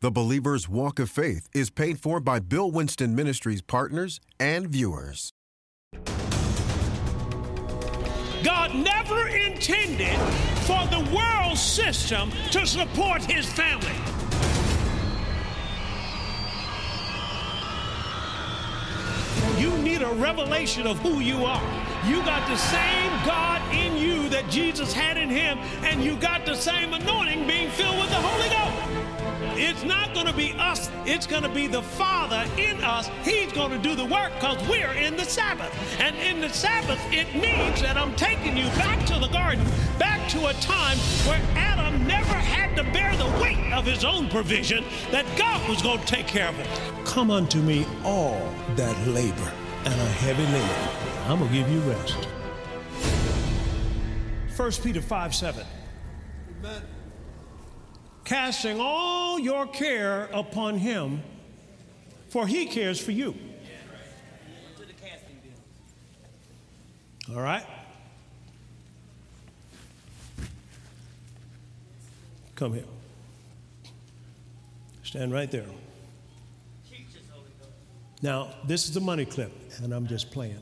The Believer's Walk of Faith is paid for by Bill Winston Ministries partners and viewers. God never intended for the world system to support his family. You need a revelation of who you are. You got the same God in you that Jesus had in him, and you got the same anointing being filled with the Holy Ghost. It's not going to be us, it's going to be the Father in us. He's going to do the work because we're in the Sabbath. And in the Sabbath, it means that I'm taking you back to the garden, back to a time where Adam never had to bear the weight of his own provision, that God was going to take care of it. Come unto me, all that labor and are heavy laden. I'm going to give you rest. 1 Peter 5 7. Amen. Casting all your care upon him, for he cares for you. All right? Come here. Stand right there. Now, this is the money clip, and I'm just playing.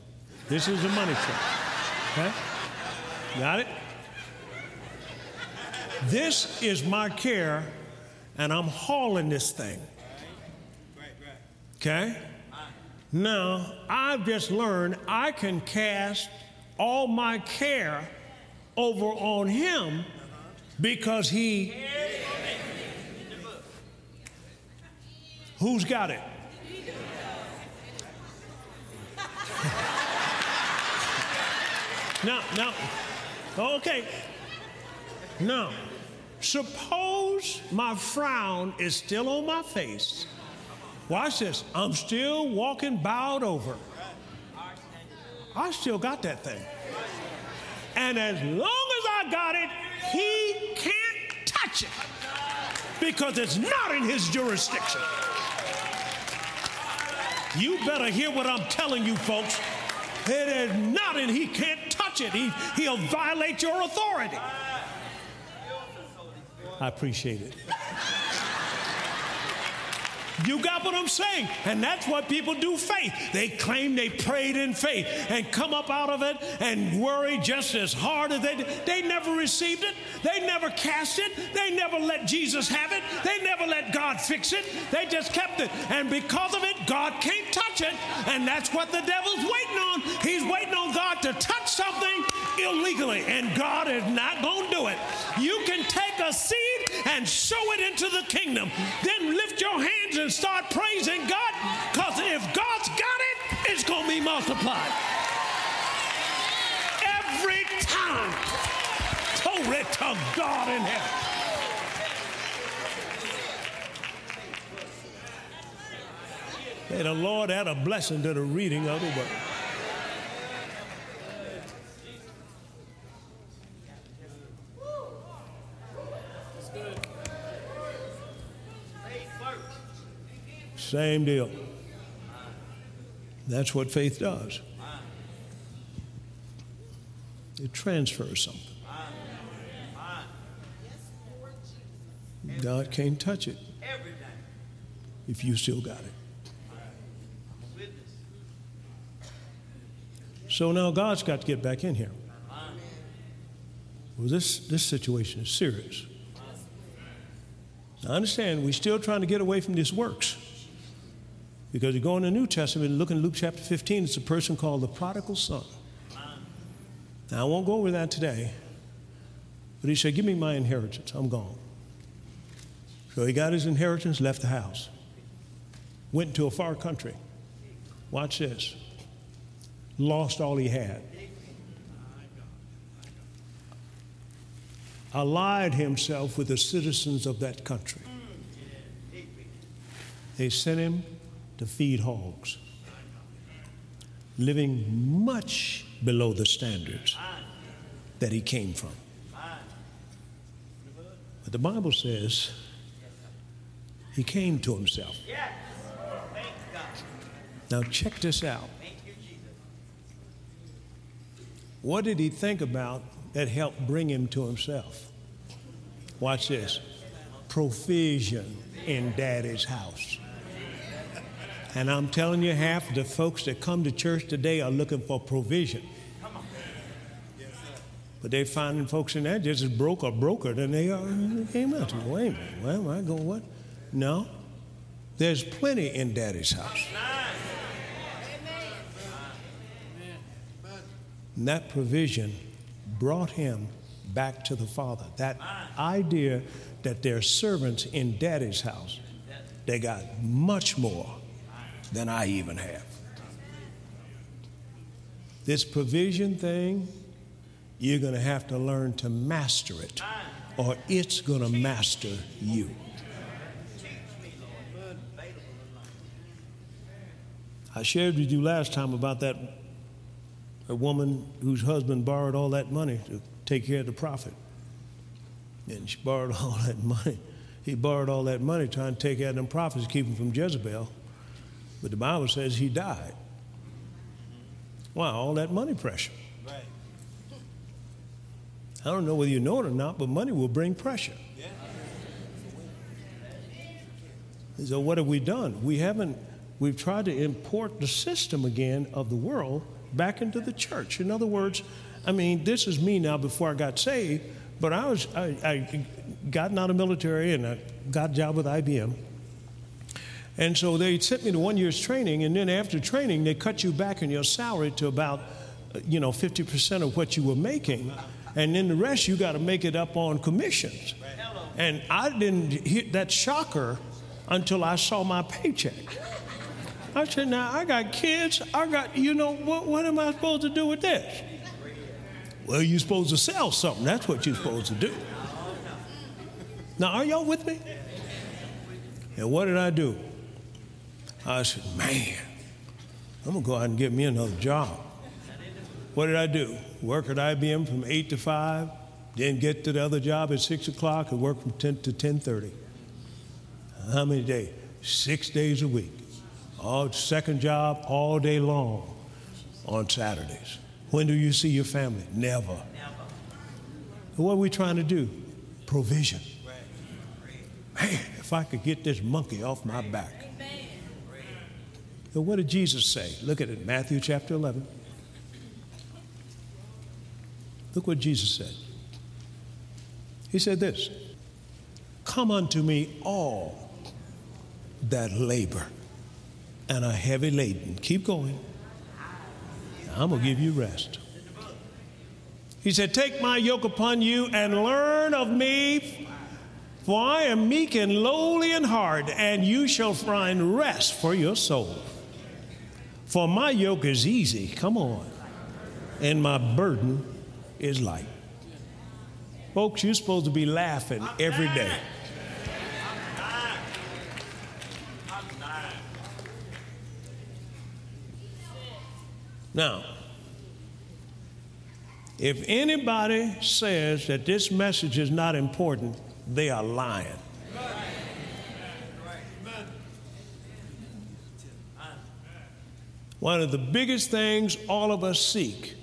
This is the money clip. Okay? Got it? This is my care, and I'm hauling this thing. Okay? Now, I've just learned I can cast all my care over on him because he. Who's got it? Now, now, okay. Now, suppose my frown is still on my face. Watch this. I'm still walking bowed over. I still got that thing. And as long as I got it, he can't touch it because it's not in his jurisdiction. You better hear what I'm telling you, folks. It is not in, he can't touch it. He, he'll violate your authority. I appreciate it. You got what I'm saying? And that's what people do faith. They claim they prayed in faith and come up out of it and worry just as hard as they did. They never received it. They never cast it. They never let Jesus have it. They never let God fix it. They just kept it. And because of it, God can't touch it. And that's what the devil's waiting on. He's waiting on God to touch something illegally. And God is not going to do it. You can take a seed and sow it into the kingdom. Then lift your hands and start praising God because if God's got it, it's going to be multiplied. Every time. Glory to God in heaven. May the Lord add a blessing to the reading of the word. Same deal. That's what faith does. It transfers something. God can't touch it if you still got it. So now God's got to get back in here. Well, this, this situation is serious. I understand we're still trying to get away from these works. Because you go in the New Testament and look in Luke chapter 15, it's a person called the prodigal son. Now, I won't go over that today, but he said, Give me my inheritance. I'm gone. So he got his inheritance, left the house, went to a far country. Watch this. Lost all he had. Allied himself with the citizens of that country. They sent him to feed hogs, living much below the standards that he came from. But the Bible says he came to himself. Now, check this out. What did he think about that helped bring him to himself? Watch this provision in daddy's house. And I'm telling you, half the folks that come to church today are looking for provision. But they're finding folks in that just as broke or broker than they are came out. Wait a minute, am I go, What? No. There's plenty in daddy's house. And that provision brought him back to the Father. That idea that they're servants in daddy's house, they got much more than I even have. This provision thing, you're going to have to learn to master it, or it's going to master you. I shared with you last time about that a woman whose husband borrowed all that money to take care of the prophet. And she borrowed all that money. He borrowed all that money trying to take out them prophets, keep them from Jezebel. But the Bible says he died. Why? All that money pressure. Right. I don't know whether you know it or not, but money will bring pressure. Yeah. So, what have we done? We haven't, we've tried to import the system again of the world back into the church. In other words, I mean, this is me now before I got saved, but I was, I, I gotten out of military and I got a job with IBM. And so they sent me to one year's training, and then after training, they cut you back in your salary to about, uh, you know, 50% of what you were making. And then the rest, you got to make it up on commissions. And I didn't hit that shocker until I saw my paycheck. I said, now I got kids. I got, you know, what, what am I supposed to do with this? Well, you're supposed to sell something. That's what you're supposed to do. Now, are y'all with me? And what did I do? I said, man, I'm going to go out and get me another job. What did I do? Work at IBM from 8 to 5, then get to the other job at 6 o'clock and work from 10 to 10.30. How many days? Six days a week. All second job all day long on Saturdays. When do you see your family? Never. Never. What are we trying to do? Provision. Man, if I could get this monkey off my back. But what did Jesus say? Look at it, Matthew chapter 11. Look what Jesus said. He said this Come unto me, all that labor and are heavy laden. Keep going. I'm going to give you rest. He said, Take my yoke upon you and learn of me, for I am meek and lowly in heart, and you shall find rest for your soul. For my yoke is easy, come on, and my burden is light. Folks, you're supposed to be laughing every day. Now, if anybody says that this message is not important, they are lying. One of the biggest things all of us seek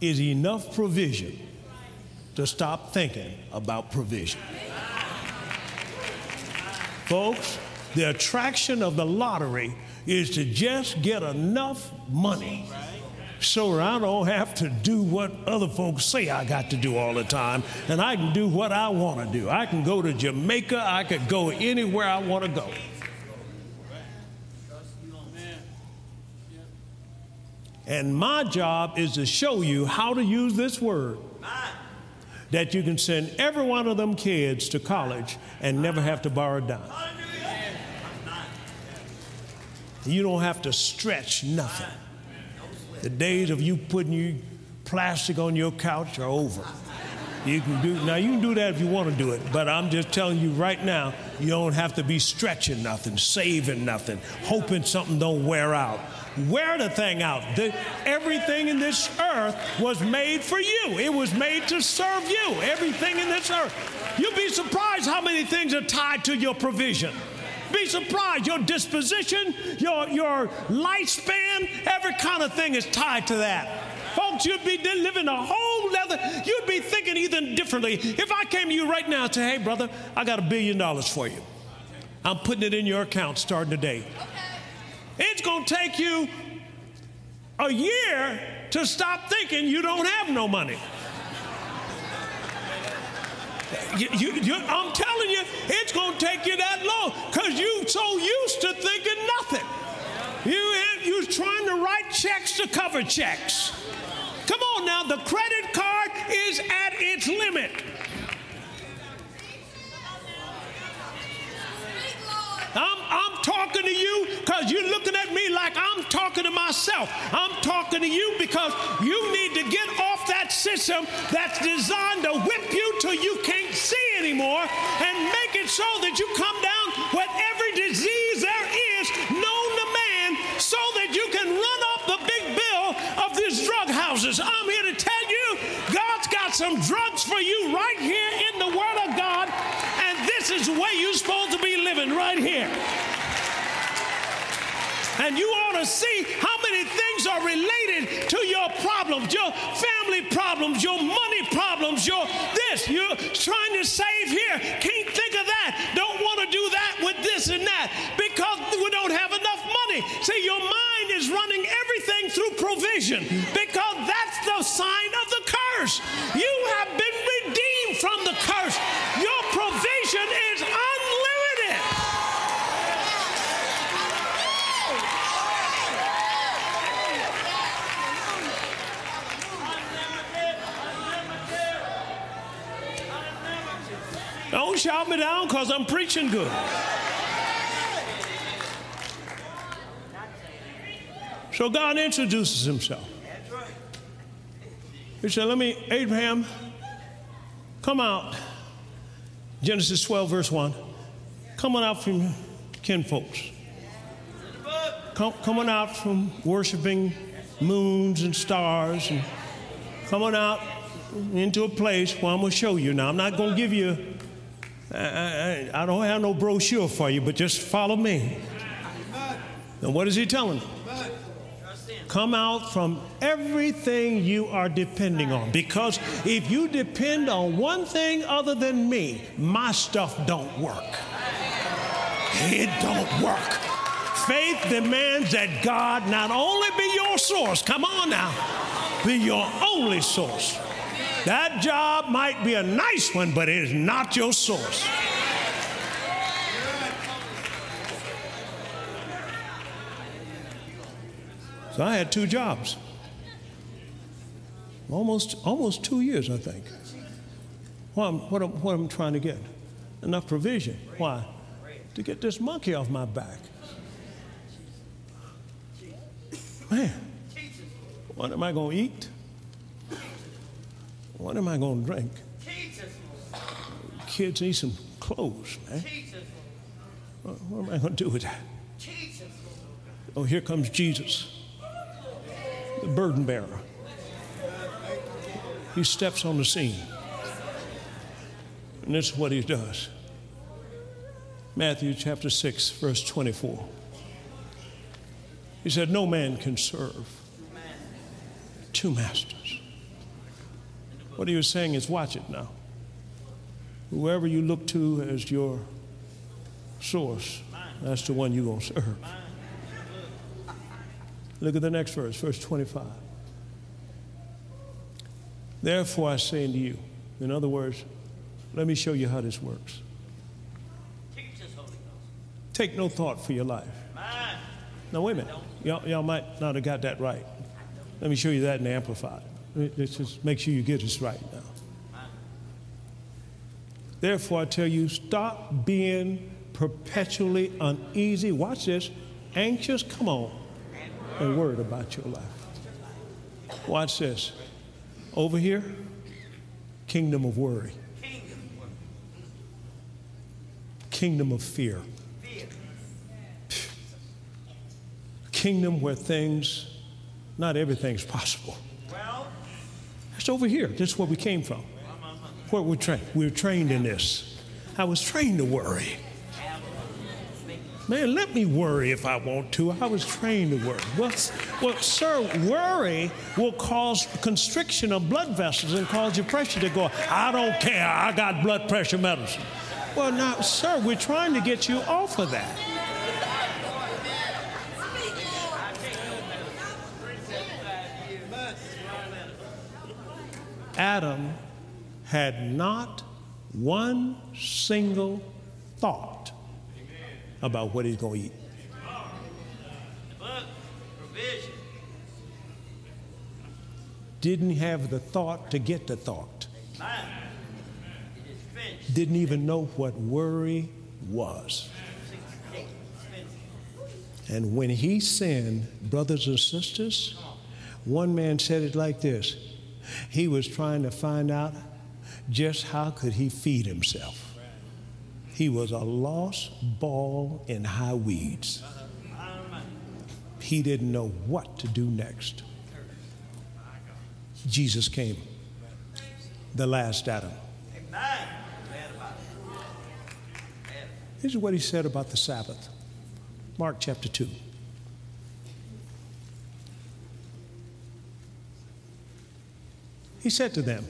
is enough provision to stop thinking about provision. Folks, the attraction of the lottery is to just get enough money so I don't have to do what other folks say I got to do all the time, and I can do what I want to do. I can go to Jamaica, I could go anywhere I want to go. And my job is to show you how to use this word. That you can send every one of them kids to college and never have to borrow a dime. You don't have to stretch nothing. The days of you putting you plastic on your couch are over. You can do now. You can do that if you want to do it, but I'm just telling you right now, you don't have to be stretching nothing, saving nothing, hoping something don't wear out wear the thing out. The, everything in this earth was made for you, it was made to serve you. Everything in this earth. You'd be surprised how many things are tied to your provision. Be surprised. Your disposition, your, your lifespan, every kind of thing is tied to that. Folks, you'd be living a whole you'd be thinking even differently. If I came to you right now and say, hey, brother, I got a billion dollars for you. I'm putting it in your account starting today. It's going to take you a year to stop thinking you don't have no money. You, you, I'm telling you, it's going to take you that long because you're so used to thinking nothing. You you're trying to write checks to cover checks. Come on now, the credit card is at its limit. I'm, I'm talking to you because you're looking at me like I'm talking to myself. I'm talking to you because you need to get off that system that's designed to whip you till you can't see anymore and make it so that you come down with some drugs for you right here in the Word of God, and this is the way you're supposed to be living right here. And you ought to see how many things are related to your problems, your family problems, your money problems, your this. You're trying to save here, can't think of that, don't want to do that with this and that because we don't have enough money. See, your mind is running everything through provision because that's the sign of the curse. You have been redeemed from the curse. Your provision is unlimited. Don't shout me down because I'm preaching good. So God introduces himself. He said, Let me, Abraham, come out. Genesis 12, verse 1. Coming out from kinfolks. Come, coming out from worshiping moons and stars and coming out into a place where I'm going to show you. Now, I'm not going to give you, I, I, I don't have no brochure for you, but just follow me. And what is he telling them? Come out from everything you are depending on. Because if you depend on one thing other than me, my stuff don't work. It don't work. Faith demands that God not only be your source, come on now, be your only source. That job might be a nice one, but it is not your source. So I had two jobs. Almost, almost two years, I think. What I'm, what, I'm, what I'm trying to get? Enough provision. Why? To get this monkey off my back. Man, what am I going to eat? What am I going to drink? Kids need some clothes, man. What, am I going to do with that? Oh, here comes Jesus the burden bearer. He steps on the scene. And this is what he does. Matthew chapter 6, verse 24. He said, No man can serve two masters. What he was saying is, watch it now. Whoever you look to as your source, that's the one you're going to serve. Look at the next verse, verse 25. Therefore, I say unto you, in other words, let me show you how this works. Take no thought for your life. Now, wait a minute. Y'all, y'all might not have got that right. Let me show you that in Amplified. Let's just make sure you get this right now. Therefore, I tell you, stop being perpetually uneasy. Watch this. Anxious, come on, and word about your life. Watch this. Over here, kingdom of worry, kingdom of fear, kingdom where things, not everything's possible. That's over here. This is where we came from. Where we're trained. We're trained in this. I was trained to worry. Man, let me worry if I want to. I was trained to worry. Well, well, sir, worry will cause constriction of blood vessels and cause your pressure to go. I don't care. I got blood pressure medicine. Well, now, sir, we're trying to get you off of that. Adam had not one single thought about what he's going to eat. Didn't have the thought to get the thought. Didn't even know what worry was. And when he sinned, brothers and sisters, one man said it like this he was trying to find out just how could he feed himself. He was a lost ball in high weeds. He didn't know what to do next. Jesus came, the last Adam. This is what he said about the Sabbath. Mark chapter 2. He said to them,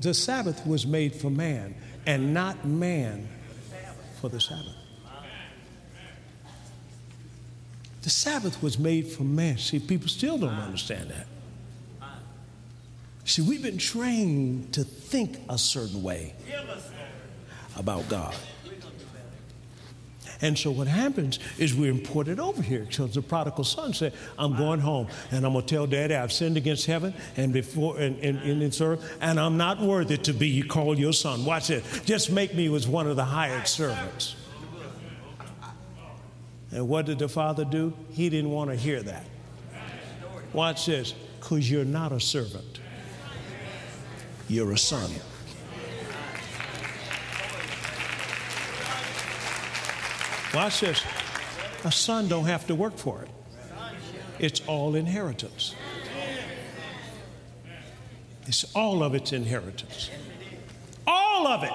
The Sabbath was made for man, and not man for the Sabbath. The Sabbath was made for man. See, people still don't understand that. See, we've been trained to think a certain way about God. And so what happens is we're imported over here So the prodigal son said, I'm going home and I'm going to tell daddy I've sinned against heaven and before and in this earth and I'm not worthy to be called your son. Watch it. Just make me as one of the hired servants. And what did the father do? He didn't want to hear that. Watch this. Because you're not a servant. You're a son. Watch this. A son don't have to work for it. It's all inheritance. It's all of its inheritance. All of it.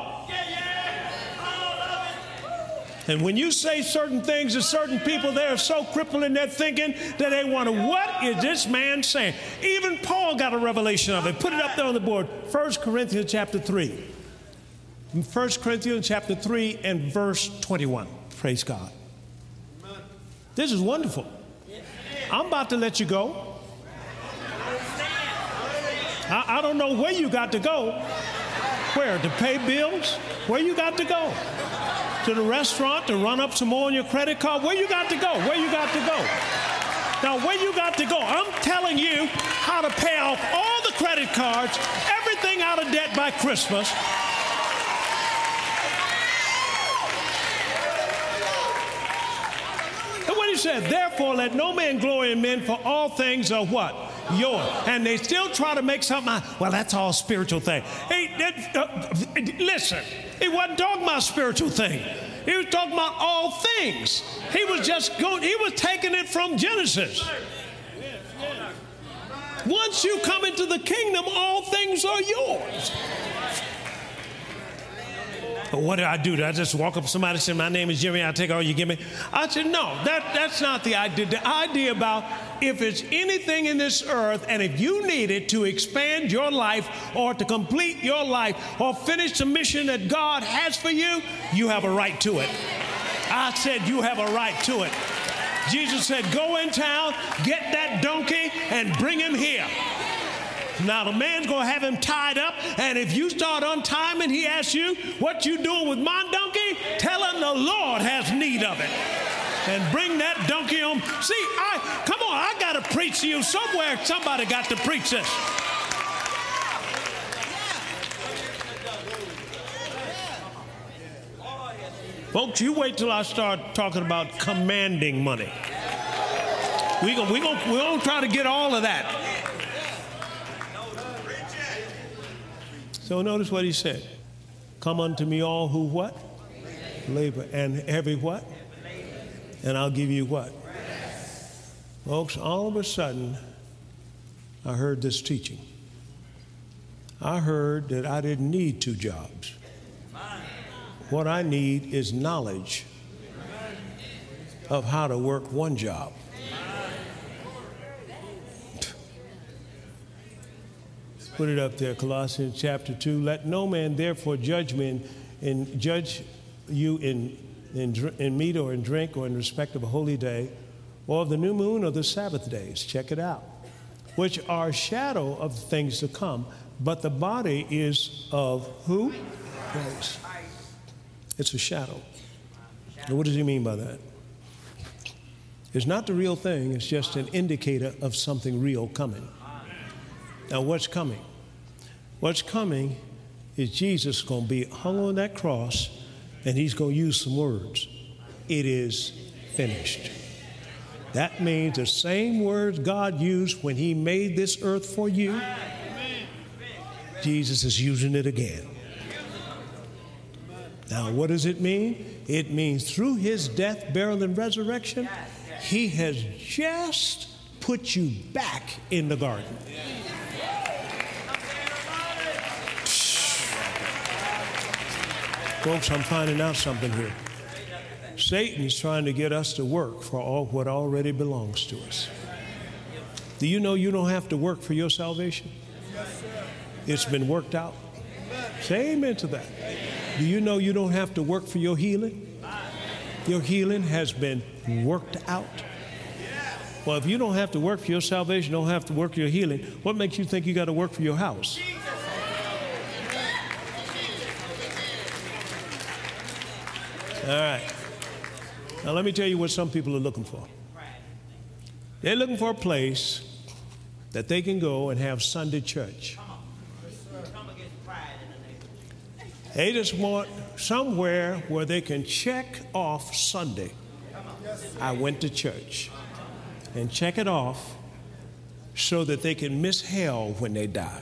And when you say certain things to certain people, they are so crippled in their thinking that they wonder, what is this man saying? Even Paul got a revelation of it. Put it up there on the board. 1 Corinthians chapter 3. 1 Corinthians chapter 3 and verse 21. Praise God. This is wonderful. I'm about to let you go. I, I, don't know where you got to go. Where? To pay bills? Where you got to go? To the restaurant to run up some more on your credit card? Where you got to go? Where you got to go? Now, where you got to go? I'm telling you how to pay off all the credit cards, everything out of debt by Christmas. Said, Therefore, let no man glory in men, for all things are what? Yours. And they still try to make something, well, that's all spiritual thing. Hey, uh, listen, he wasn't talking about spiritual thing. He was talking about all things. He was just going, he was taking it from Genesis. Once you come into the kingdom, all things are yours. What did I do? Did I just walk up to somebody and say, My name is Jimmy, I'll take all you give me? I said, No, that, that's not the idea. The idea about if it's anything in this earth and if you need it to expand your life or to complete your life or finish the mission that God has for you, you have a right to it. I said, You have a right to it. Jesus said, Go in town, get that donkey, and bring him here. Now the man's to have him tied up, and if you start untying him, he asks you, "What you doing with my donkey?" Tell him the Lord has need of it, and bring that donkey on. See, I come on, I got to preach to you somewhere. Somebody got to preach this. Folks, you wait till I start talking about commanding money. We're going we gonna, we gonna try to get all of that. So notice what he said. Come unto me all who what? Labor. And every what? And I'll give you what? Folks, all of a sudden, I heard this teaching. I heard that I didn't need two jobs. What I need is knowledge of how to work one job. Put it up there, Colossians chapter 2. Let no man therefore judge me and judge you in, in, in meat or in drink or in respect of a holy day or of the new moon or the Sabbath days. Check it out. Which are shadow of things to come, but the body is of who? Christ. It's a shadow. And what does he mean by that? It's not the real thing, it's just an indicator of something real coming. Now, what's coming? What's coming is Jesus going to be hung on that cross and he's going to use some words. It is finished. That means the same words God used when he made this earth for you, Jesus is using it again. Now, what does it mean? It means through his death, burial, and resurrection, he has just put you back in the garden. Folks, I'm finding out something here. Satan's trying to get us to work for all what already belongs to us. Do you know you don't have to work for your salvation? It's been worked out. Say amen to that. Do you know you don't have to work for your healing? Your healing has been worked out. Well, if you don't have to work for your salvation, don't have to work for your healing, what makes you think you got to work for your house? All right. Now, let me tell you what some people are looking for. They're looking for a place that they can go and have Sunday church. They just want somewhere where they can check off Sunday. I went to church and check it off so that they can miss hell when they die.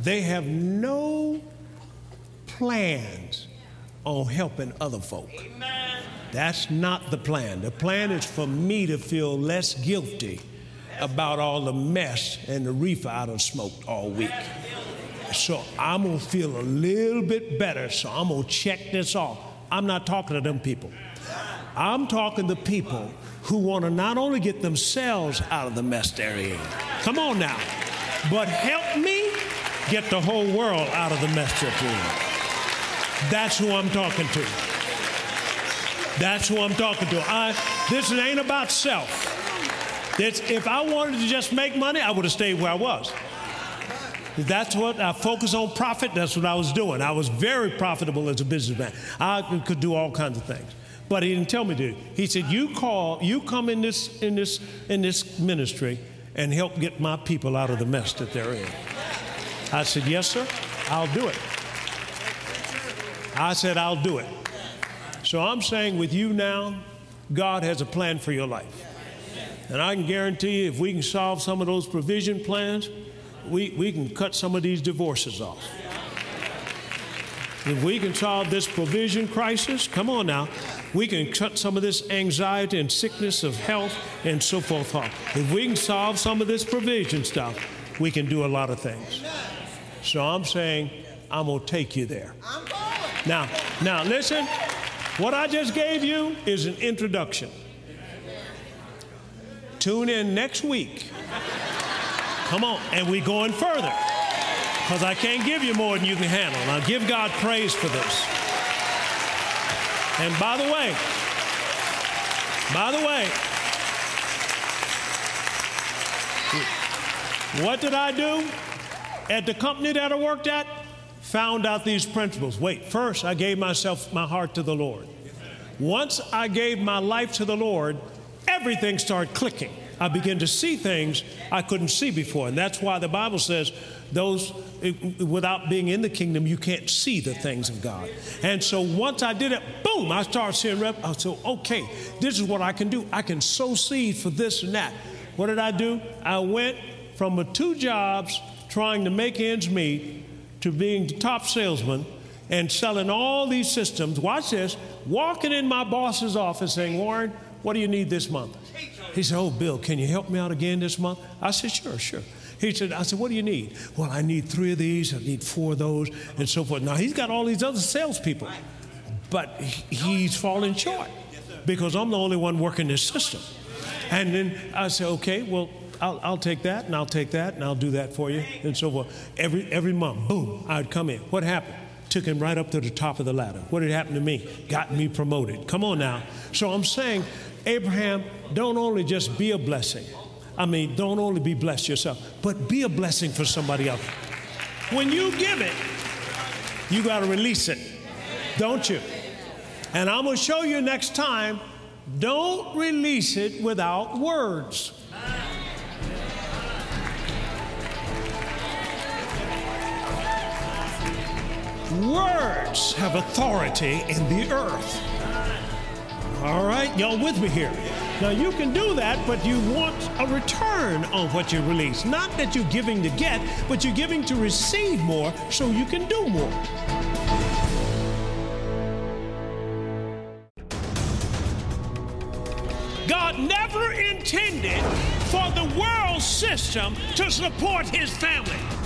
They have no plans on helping other folk. That's not the plan. The plan is for me to feel less guilty about all the mess and the reefer I done smoked all week. So I'm gonna feel a little bit better. So I'm gonna check this off. I'm not talking to them people. I'm talking to people who want to not only get themselves out of the mess they're in. Come on now, but help me get the whole world out of the mess they're in. That's who I'm talking to. That's who I'm talking to. I, this ain't about self. It's, if I wanted to just make money, I would have stayed where I was. That's what I focus on profit. That's what I was doing. I was very profitable as a businessman. I could do all kinds of things. But he didn't tell me to. He said, "You call, you come in this in this in this ministry and help get my people out of the mess that they're in." I said, "Yes, sir. I'll do it." I said, "I'll do it." So I'm saying with you now, God has a plan for your life. And I can guarantee you, if we can solve some of those provision plans, we, we can cut some of these divorces off. If we can solve this provision crisis, come on now, we can cut some of this anxiety and sickness of health and so forth off. If we can solve some of this provision stuff, we can do a lot of things. So I'm saying, I'm going to take you there. Now, now listen, what I just gave you is an introduction. Tune in next week. Come on, and we're going further because I can't give you more than you can handle. Now, give God praise for this. And by the way, by the way, what did I do at the company that I worked at? Found out these principles. Wait, first I gave myself my heart to the Lord. Once I gave my life to the Lord, everything started clicking. I began to see things I couldn't see before. And that's why the Bible says those without being in the kingdom, you can't see the things of God. And so once I did it, boom, I started seeing. I said, okay, this is what I can do. I can sow seed for this and that. What did I do? I went from two jobs trying to make ends meet to being the top salesman and selling all these systems. Watch this, walking in my boss's office saying, Warren, what do you need this month? He said, Oh, Bill, can you help me out again this month? I said, Sure, sure. He said, I said, what do you need? Well, I need three of these, I need four of those, and so forth. Now, he's got all these other salespeople, but he's falling short. because I'm the only one working this system. And then I said, okay, well, I'll, I'll take that and I'll take that and I'll do that for you and so forth. Every, every month, boom, I'd come in. What happened? Took him right up to the top of the ladder. What had happened to me? Got me promoted. Come on now. So I'm saying, Abraham, don't only just be a blessing. I mean, don't only be blessed yourself, but be a blessing for somebody else. When you give it, you got to release it, don't you? And I'm going to show you next time don't release it without words. Words have authority in the earth. All right, y'all with me here? Now you can do that, but you want a return on what you release. Not that you're giving to get, but you're giving to receive more so you can do more. God never intended for the world system to support his family.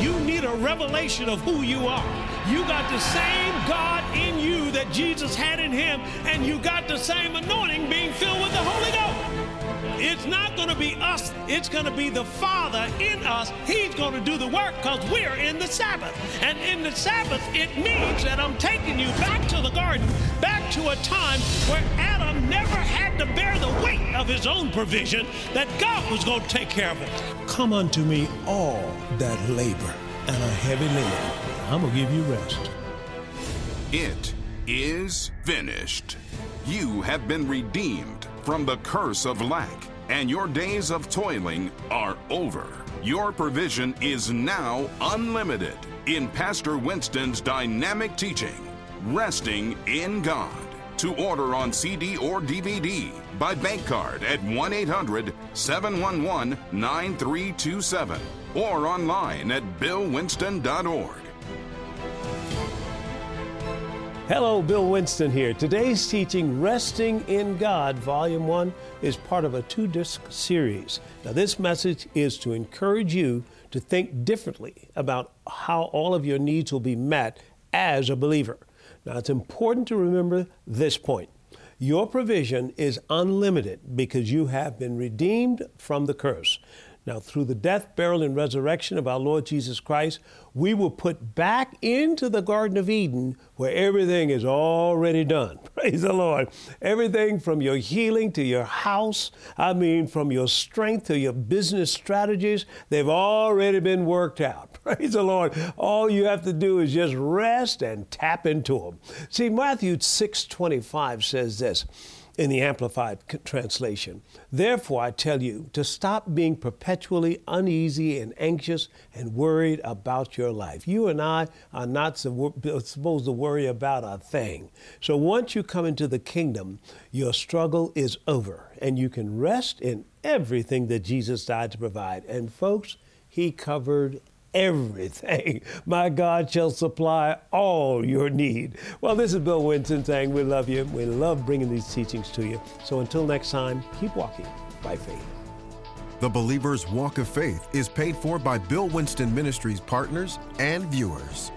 You need a revelation of who you are. You got the same God in you that Jesus had in him, and you got the same anointing being filled with the Holy Ghost. It's not going to be us, it's going to be the Father in us. He's going to do the work because we're in the Sabbath. And in the Sabbath, it means that I'm taking you back to the garden, back to a time where Adam never had to bear the weight of his own provision, that God was going to take care of it. Come unto me, all that labor and are heavy laden. I'm going to give you rest. It is finished. You have been redeemed from the curse of lack, and your days of toiling are over. Your provision is now unlimited in Pastor Winston's dynamic teaching, Resting in God. To order on CD or DVD by bank card at 1 800 711 9327 or online at billwinston.org. Hello, Bill Winston here. Today's teaching, Resting in God, Volume 1, is part of a two disc series. Now, this message is to encourage you to think differently about how all of your needs will be met as a believer. Now, it's important to remember this point your provision is unlimited because you have been redeemed from the curse. Now, through the death, burial, and resurrection of our Lord Jesus Christ, we were put back into the Garden of Eden where everything is already done. Praise the Lord. Everything from your healing to your house, I mean, from your strength to your business strategies, they've already been worked out. Praise the Lord. All you have to do is just rest and tap into them. See, Matthew 6 25 says this in the Amplified translation. Therefore, I tell you to stop being perpetually uneasy and anxious and worried about your life. You and I are not supposed to worry about a thing. So once you come into the kingdom, your struggle is over and you can rest in everything that Jesus died to provide. And folks, He covered everything. My God shall supply all your need. Well, this is Bill Winston saying we love you. We love bringing these teachings to you. So until next time, keep walking by faith. The Believer's Walk of Faith is paid for by Bill Winston Ministries partners and viewers.